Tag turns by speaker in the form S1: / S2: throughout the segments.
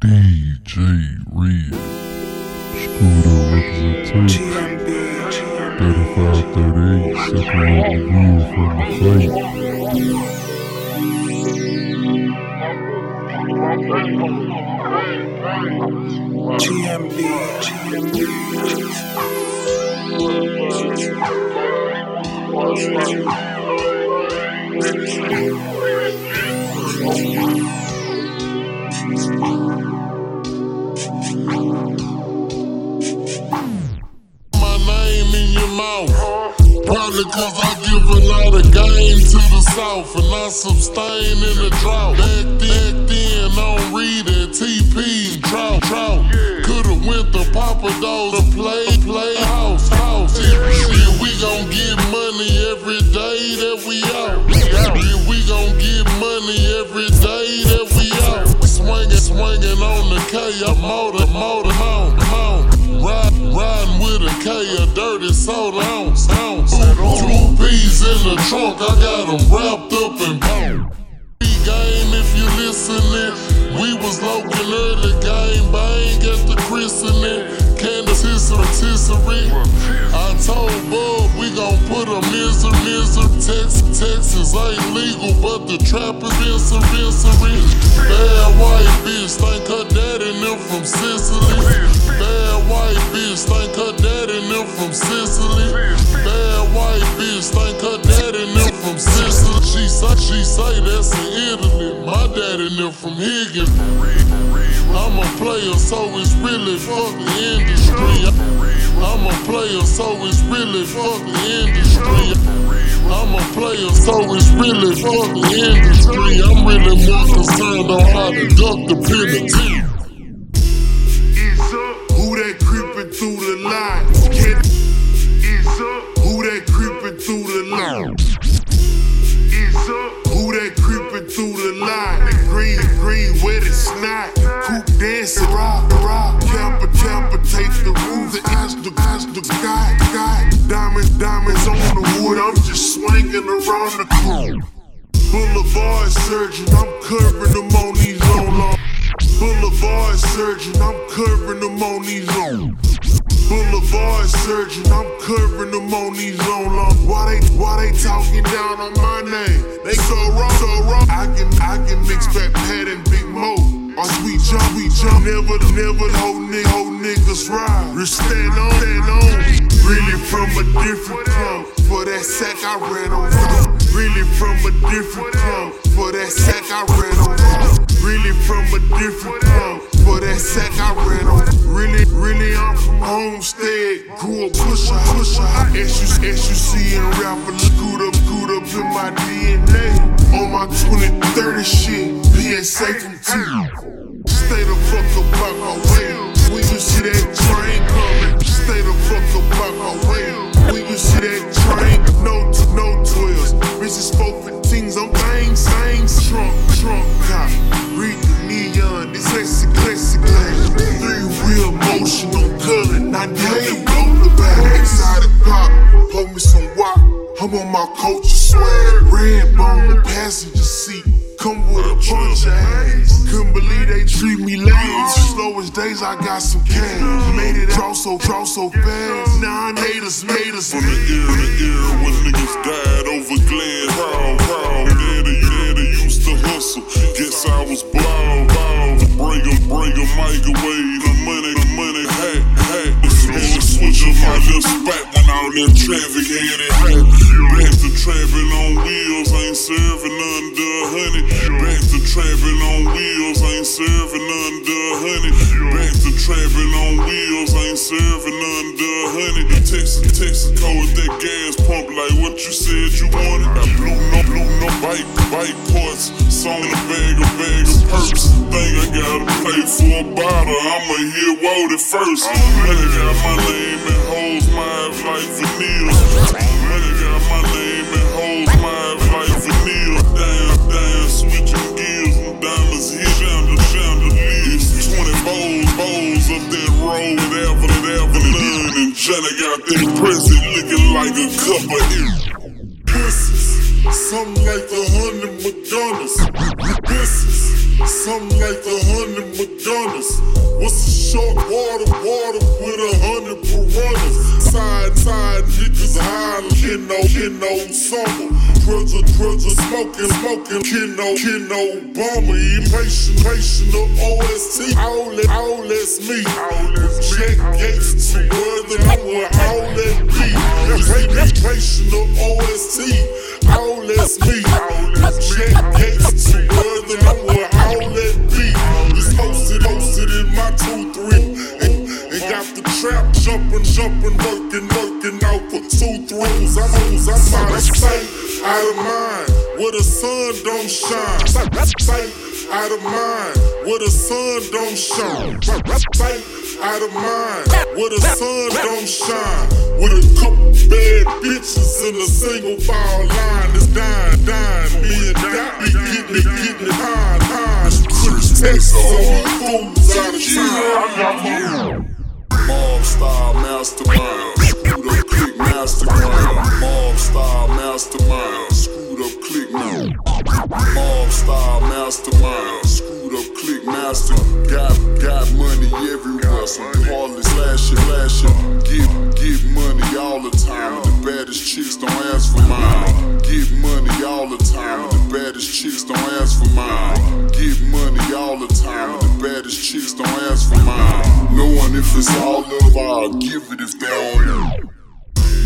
S1: DJ Red, Scooter representation, 3538, separate the real from the fake.
S2: my Cause I give a lot of game to the south and I sustain in the drought. Back then on read it, TP, trout, trout. Could've went to Papa Doe to play, play house, house. Shit, we gon' get money every day that we out. Yeah, we gon' get money every day that we out. Swinging, swinging on the K, a motor, motor, mount, mount. Ride, riding with a K, a dirty soda ounce. P's in the trunk, I got them wrapped up in pound. Game, if you listening, we was local early game bang at the christening. Candace rotisserie. I told Bub we gon' put a misery, misery. Texas, Texas ain't legal, but the trap is dispensary. Bad white bitch think her daddy knew from Sicily. Bad white bitch think her daddy knew from Sicily. Say, she say that's in Italy. My daddy knew from Higgins. I'm a player, so it's really fuck the industry. I'm a player, so it's really fuck the industry. I'm a player, so it's really fuck the industry. I'm really more concerned on how to duck the penalty.
S3: Diamonds, diamonds on the wood. I'm just swinging around the corner. Boulevard surgeon, I'm curving them on these long. Boulevard surgeon, I'm curving them on these long. Boulevard surgeon, I'm curving them on these long, long. Why they, why they talking down on my name? They so wrong, so wrong. I can, I can mix Fat Pat and Big Moe. Or sweet jump, we jump. Never, never whole nigga, niggas ride. Just stand on, stand on. Really from a different club. For that sack I ran on. Really from a different club. For that sack I ran on. Really from a different club. For that sack I ran on. Really, really I'm from Homestead. Grew up pusher, pusher. SUC, SUC and rapper. Scoot up, scoot up in my DNA. On my 2030 shit. PSA from two. Stay the fuck up out my way. When you see that that train, no, no 12s. Bitches 415s, I'm bang, bang. Trunk, trunk cop. Read the neon, this classic, classic glass. Three wheel motion on color, not daily. Blow the back, exotic pop. Pour me some wop. I'm on my culture swag. Red bone, passenger seat. Come with a bunch of ass. Couldn't believe they treat me lame. Slowest days, I got some cash. Made it draw so, draw so fast. Nine haters made us.
S2: From the era to era when niggas died over Glen. Proud, proud. Daddy, daddy used to hustle. Guess I was bald, bald. Bring a, bring a microwave. The money, the money, hat, hat. To switch up my little spot when all that traffic had it hat. Back to trapping on wheels, Trapping on wheels, I ain't serving under a honey. Back to trapping on wheels, I ain't serving under a honey. Texas, Texaco with that gas pump, like what you said you wanted. I blew no, blew no bike, bike parts, song a bag, a bag of perks. Think I gotta pay for a bottle, I'ma hit Wody first. Oh, Money got my name and holds my life like veneers. Johnny got that present looking like a cup of air. Pussies, something like a hundred Madonnas. Pussies, something like a hundred Madonnas.
S4: What's a short water, water with a hundred piranhas? Side, side niggas high, kiddo, kiddo, summer. Treasure, treasure, smoking, smoking, kiddo, kiddo, bomber. Impatient, patient of OST. All that, all that's me. Check Gates to where the where all that be. Impatient of OST. All that's me. Check Gates to where the where all that be. It's posted, posted in my two, three. And, and got the trap jumping, jumping, out of mind, where the sun don't shine. Sight, out of mind, where the sun don't shine. Sight, out of mind, where the sun don't shine. With a couple bad bitches in a single file line, it's dying, dying. Me and Dot be getting it, getting it high, high. Texas, all these fools out of time.
S5: Mob style mastermind, screwed up click mastermind. Mob style mastermind, screwed up click now. Mob style mastermind, screwed up click master. Got got money everywhere, some hardly slash it, flash it. Get get money all the time. And The baddest chicks don't ask for mine. Get money all the time. And The baddest chicks don't ask for mine. Get money all the time. And The baddest chicks don't ask for mine. Knowing if it's all love, I'll give it if they.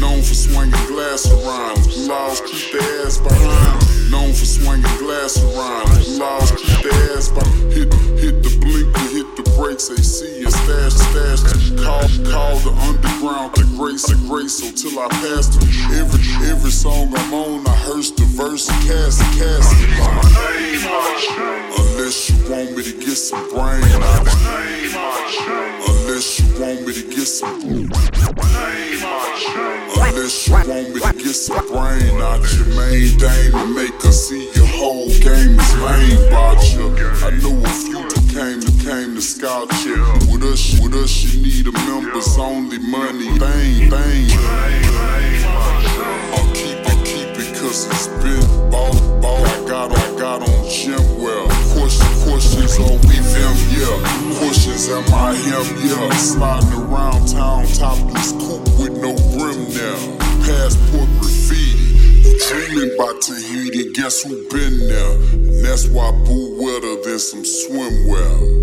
S5: Known for swinging glass around. Laws keep their ass behind. Known for swinging glass around. Laws keep their ass behind. Hit, hit the blinker, hit the brakes. They see and stash, stash. Call, call the underground the grace of grace until I pass them. Every, every song I'm on, I hearse the verse cast cast. Unless you want me to get some brain get some. Unless you want me to get some brain out your main dame and make her see your whole game is lame about you. I know a few that came to came to scout you. With us, with us, you need a members only money. Bang, bang. I'll keep it's been ball, ball. I got, I got on gym well. Questions, questions on me, them, yeah. Questions am I him, yeah. Sliding around town, topless coupe with no brim now. Passport graffiti. Dreaming about Tahiti, guess who been there? And that's why boo wetter than some swimwear.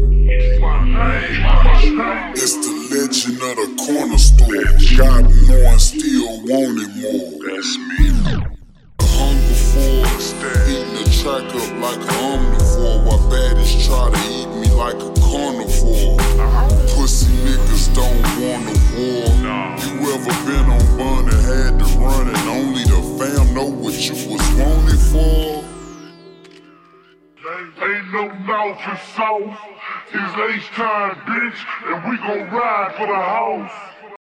S5: It's the legend of the corner store. God knowing still wanted more. That's me.
S4: Mouth is. It's H time, bitch, and we gon' ride for the house.